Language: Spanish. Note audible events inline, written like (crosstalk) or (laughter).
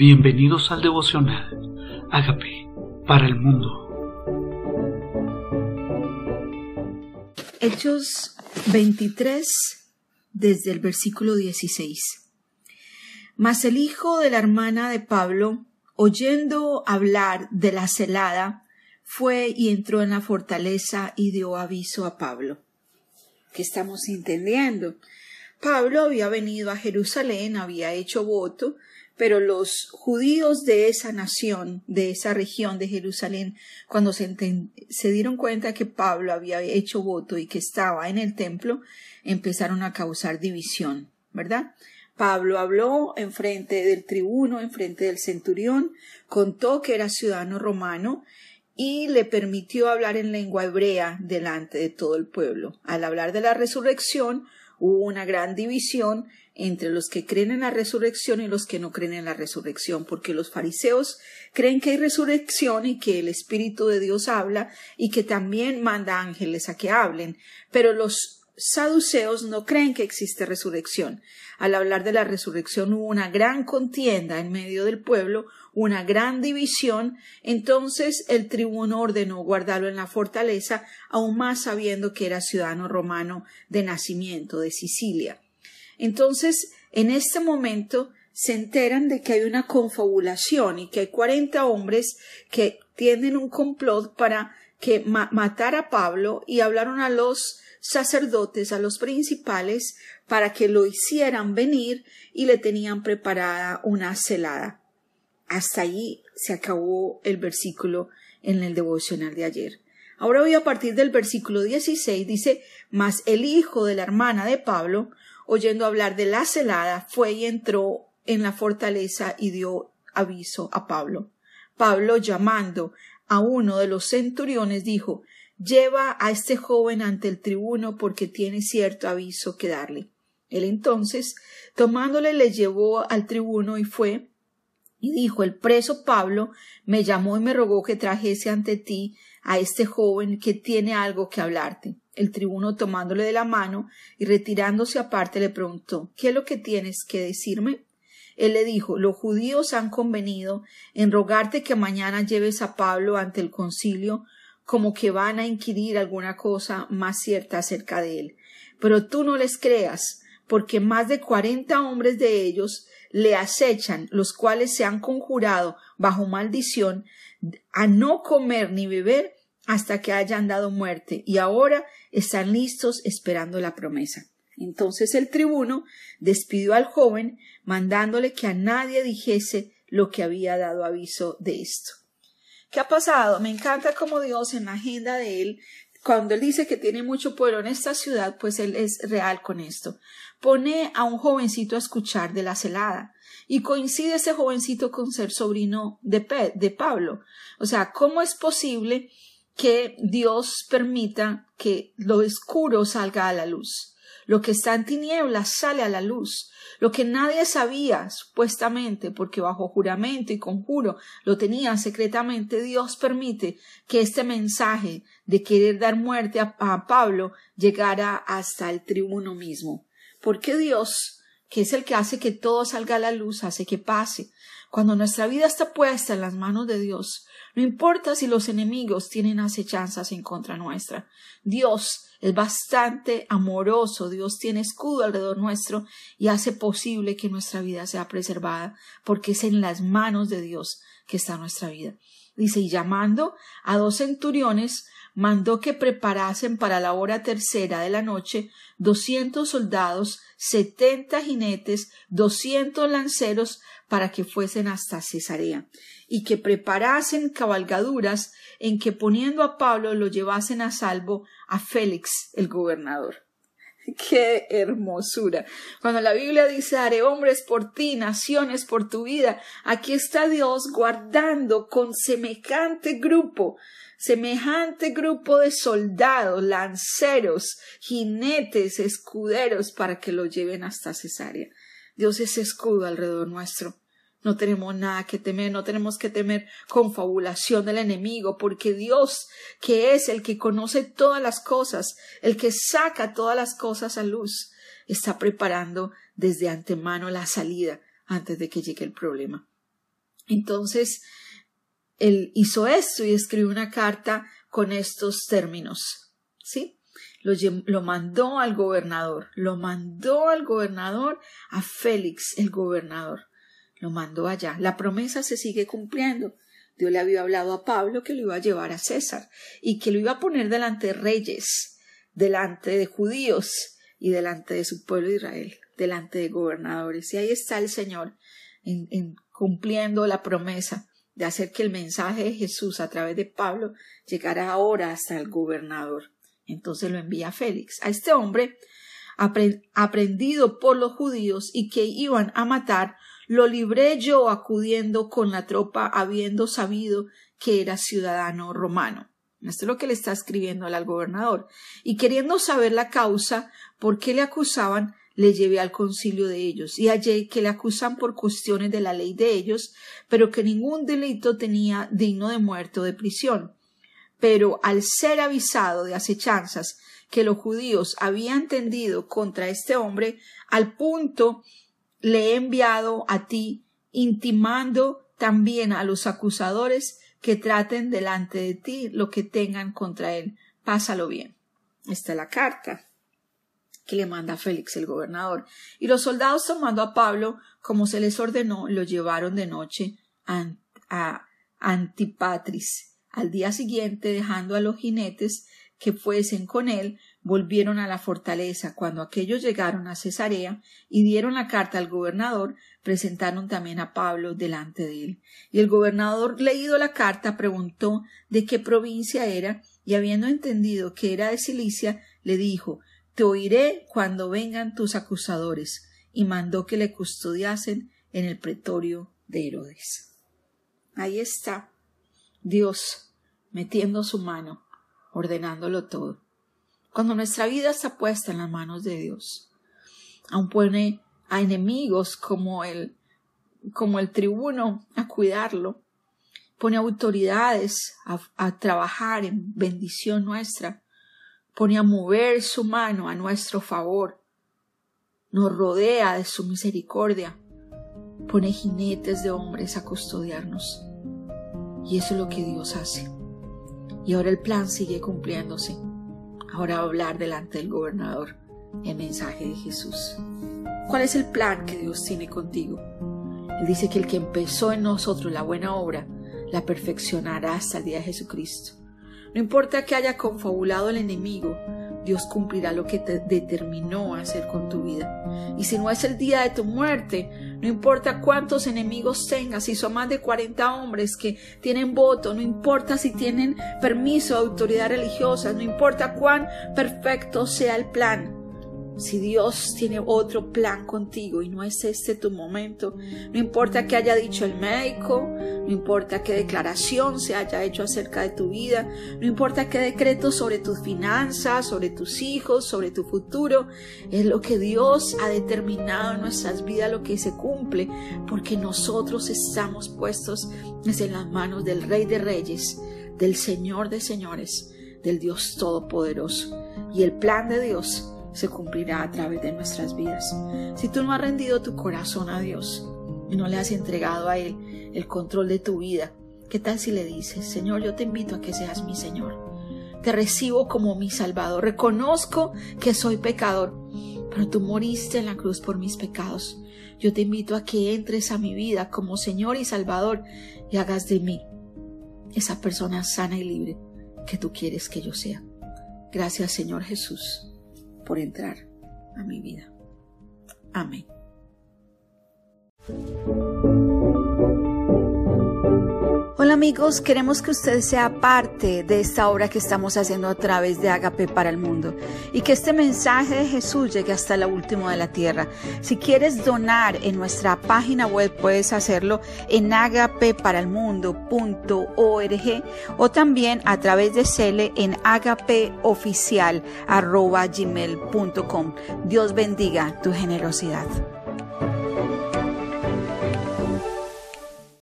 Bienvenidos al devocional. Hágame para el mundo. Hechos 23 desde el versículo 16. Mas el hijo de la hermana de Pablo, oyendo hablar de la celada, fue y entró en la fortaleza y dio aviso a Pablo. ¿Qué estamos entendiendo? Pablo había venido a Jerusalén, había hecho voto, pero los judíos de esa nación, de esa región de Jerusalén, cuando se, dieron cuenta que Pablo había hecho voto y que estaba en el templo, empezaron a causar división, ¿verdad? Pablo habló en frente del tribuno, en frente del centurión, contó que era ciudadano romano y le permitió hablar en lengua hebrea delante de todo el pueblo. Al hablar de la resurrección, hubo una gran división entre los que creen en la resurrección y los que no creen en la resurrección, porque los fariseos creen que hay resurrección y que el Espíritu de Dios habla y que también manda ángeles a que hablen, pero los saduceos no creen que existe resurrección. Al hablar de la resurrección hubo una gran contienda en medio del pueblo, una gran división, entonces el tribuno ordenó guardarlo en la fortaleza, aun más sabiendo que era ciudadano romano de nacimiento de Sicilia. Entonces, en este momento se enteran de que hay una confabulación y que hay cuarenta hombres que tienen un complot para que matar a Pablo y hablaron a los sacerdotes, a los principales, para que lo hicieran venir y le tenían preparada una celada. Hasta allí se acabó el versículo en el devocional de ayer. Ahora voy a partir del versículo 16, dice, mas el hijo de la hermana de Pablo, oyendo hablar de la celada, fue y entró en la fortaleza y dio aviso a Pablo. Pablo, llamando a uno de los centuriones, dijo Lleva a este joven ante el tribuno porque tiene cierto aviso que darle. Él entonces, tomándole, le llevó al tribuno y fue y dijo El preso Pablo me llamó y me rogó que trajese ante ti a este joven que tiene algo que hablarte. El tribuno tomándole de la mano y retirándose aparte le preguntó ¿Qué es lo que tienes que decirme? Él le dijo Los judíos han convenido en rogarte que mañana lleves a Pablo ante el concilio como que van a inquirir alguna cosa más cierta acerca de él. Pero tú no les creas, porque más de cuarenta hombres de ellos le acechan, los cuales se han conjurado bajo maldición a no comer ni beber hasta que hayan dado muerte, y ahora están listos esperando la promesa. Entonces el tribuno despidió al joven, mandándole que a nadie dijese lo que había dado aviso de esto. ¿Qué ha pasado? Me encanta como Dios en la agenda de él, cuando él dice que tiene mucho pueblo en esta ciudad, pues él es real con esto. Pone a un jovencito a escuchar de la celada y coincide ese jovencito con ser sobrino de, de Pablo. O sea, ¿cómo es posible que Dios permita que lo oscuro salga a la luz. Lo que está en tinieblas sale a la luz. Lo que nadie sabía, supuestamente, porque bajo juramento y conjuro lo tenía secretamente, Dios permite que este mensaje de querer dar muerte a, a Pablo llegara hasta el tribuno mismo. Porque Dios, que es el que hace que todo salga a la luz, hace que pase. Cuando nuestra vida está puesta en las manos de Dios, no importa si los enemigos tienen acechanzas en contra nuestra. Dios es bastante amoroso, Dios tiene escudo alrededor nuestro y hace posible que nuestra vida sea preservada, porque es en las manos de Dios que está nuestra vida. Dice, y llamando a dos centuriones, mandó que preparasen para la hora tercera de la noche doscientos soldados, setenta jinetes, doscientos lanceros para que fuesen hasta Cesarea, y que preparasen cabalgaduras en que poniendo a Pablo lo llevasen a salvo a Félix el gobernador. (laughs) ¡Qué hermosura! Cuando la Biblia dice, haré hombres por ti, naciones por tu vida, aquí está Dios guardando con semejante grupo, semejante grupo de soldados, lanceros, jinetes, escuderos, para que lo lleven hasta Cesarea. Dios es escudo alrededor nuestro. No tenemos nada que temer, no tenemos que temer confabulación del enemigo, porque Dios, que es el que conoce todas las cosas, el que saca todas las cosas a luz, está preparando desde antemano la salida antes de que llegue el problema. Entonces, él hizo esto y escribió una carta con estos términos. ¿Sí? Lo, lo, mandó al gobernador, lo mandó al gobernador, a Félix, el gobernador. Lo mandó allá. La promesa se sigue cumpliendo. Dios le había hablado a Pablo que lo iba a llevar a César y que lo iba a poner delante de reyes, delante de judíos y delante de su pueblo Israel, delante de gobernadores. Y ahí está el Señor en cumpliendo la promesa de hacer que el mensaje de Jesús a través de Pablo llegara ahora hasta el gobernador. Entonces lo envía Félix. A este hombre, aprendido por los judíos y que iban a matar, lo libré yo acudiendo con la tropa habiendo sabido que era ciudadano romano. Esto es lo que le está escribiendo al gobernador. Y queriendo saber la causa por qué le acusaban, le llevé al concilio de ellos y hallé que le acusan por cuestiones de la ley de ellos, pero que ningún delito tenía digno de muerte o de prisión. Pero al ser avisado de acechanzas que los judíos habían tendido contra este hombre, al punto le he enviado a ti, intimando también a los acusadores que traten delante de ti lo que tengan contra él. Pásalo bien. Esta es la carta que le manda Félix el gobernador. Y los soldados tomando a Pablo, como se les ordenó, lo llevaron de noche a, Antipatris. Al día siguiente, dejando a los jinetes que fuesen con él, volvieron a la fortaleza. Cuando aquellos llegaron a Cesarea y dieron la carta al gobernador, presentaron también a Pablo delante de él. Y el gobernador, leído la carta, preguntó de qué provincia era, y habiendo entendido que era de Cilicia, le dijo te oiré cuando vengan tus acusadores, y mandó que le custodiasen en el pretorio de Herodes. Ahí está Dios metiendo su mano, ordenándolo todo. Cuando nuestra vida está puesta en las manos de Dios, aun pone a enemigos como el, como el tribuno a cuidarlo, pone autoridades a, a trabajar en bendición nuestra, pone a mover su mano a nuestro favor, nos rodea de su misericordia, pone jinetes de hombres a custodiarnos. Y eso es lo que Dios hace. Y ahora el plan sigue cumpliéndose. Hablar delante del gobernador el mensaje de Jesús. ¿Cuál es el plan que Dios tiene contigo? Él dice que el que empezó en nosotros la buena obra, la perfeccionará hasta el día de Jesucristo. No importa que haya confabulado el enemigo, Dios cumplirá lo que te determinó hacer con tu vida. Y si no es el día de tu muerte, no importa cuántos enemigos tengas, si son más de 40 hombres que tienen voto, no importa si tienen permiso de autoridad religiosa, no importa cuán perfecto sea el plan, si Dios tiene otro plan contigo y no es este tu momento, no importa qué haya dicho el médico, no importa qué declaración se haya hecho acerca de tu vida, no importa qué decreto sobre tus finanzas, sobre tus hijos, sobre tu futuro, es lo que Dios ha determinado en nuestras vidas lo que se cumple, porque nosotros estamos puestos en las manos del Rey de Reyes, del Señor de Señores, del Dios Todopoderoso. Y el plan de Dios se cumplirá a través de nuestras vidas. Si tú no has rendido tu corazón a Dios y no le has entregado a Él el control de tu vida, ¿qué tal si le dices, Señor, yo te invito a que seas mi Señor? Te recibo como mi Salvador. Reconozco que soy pecador, pero tú moriste en la cruz por mis pecados. Yo te invito a que entres a mi vida como Señor y Salvador y hagas de mí esa persona sana y libre que tú quieres que yo sea. Gracias Señor Jesús por entrar a mi vida. Amén. Hola amigos, queremos que usted sea parte de esta obra que estamos haciendo a través de Agape para el Mundo y que este mensaje de Jesús llegue hasta la última de la tierra. Si quieres donar en nuestra página web puedes hacerlo en agapeparalmundo.org o también a través de Cele en agapeoficial.gmail.com. Dios bendiga tu generosidad.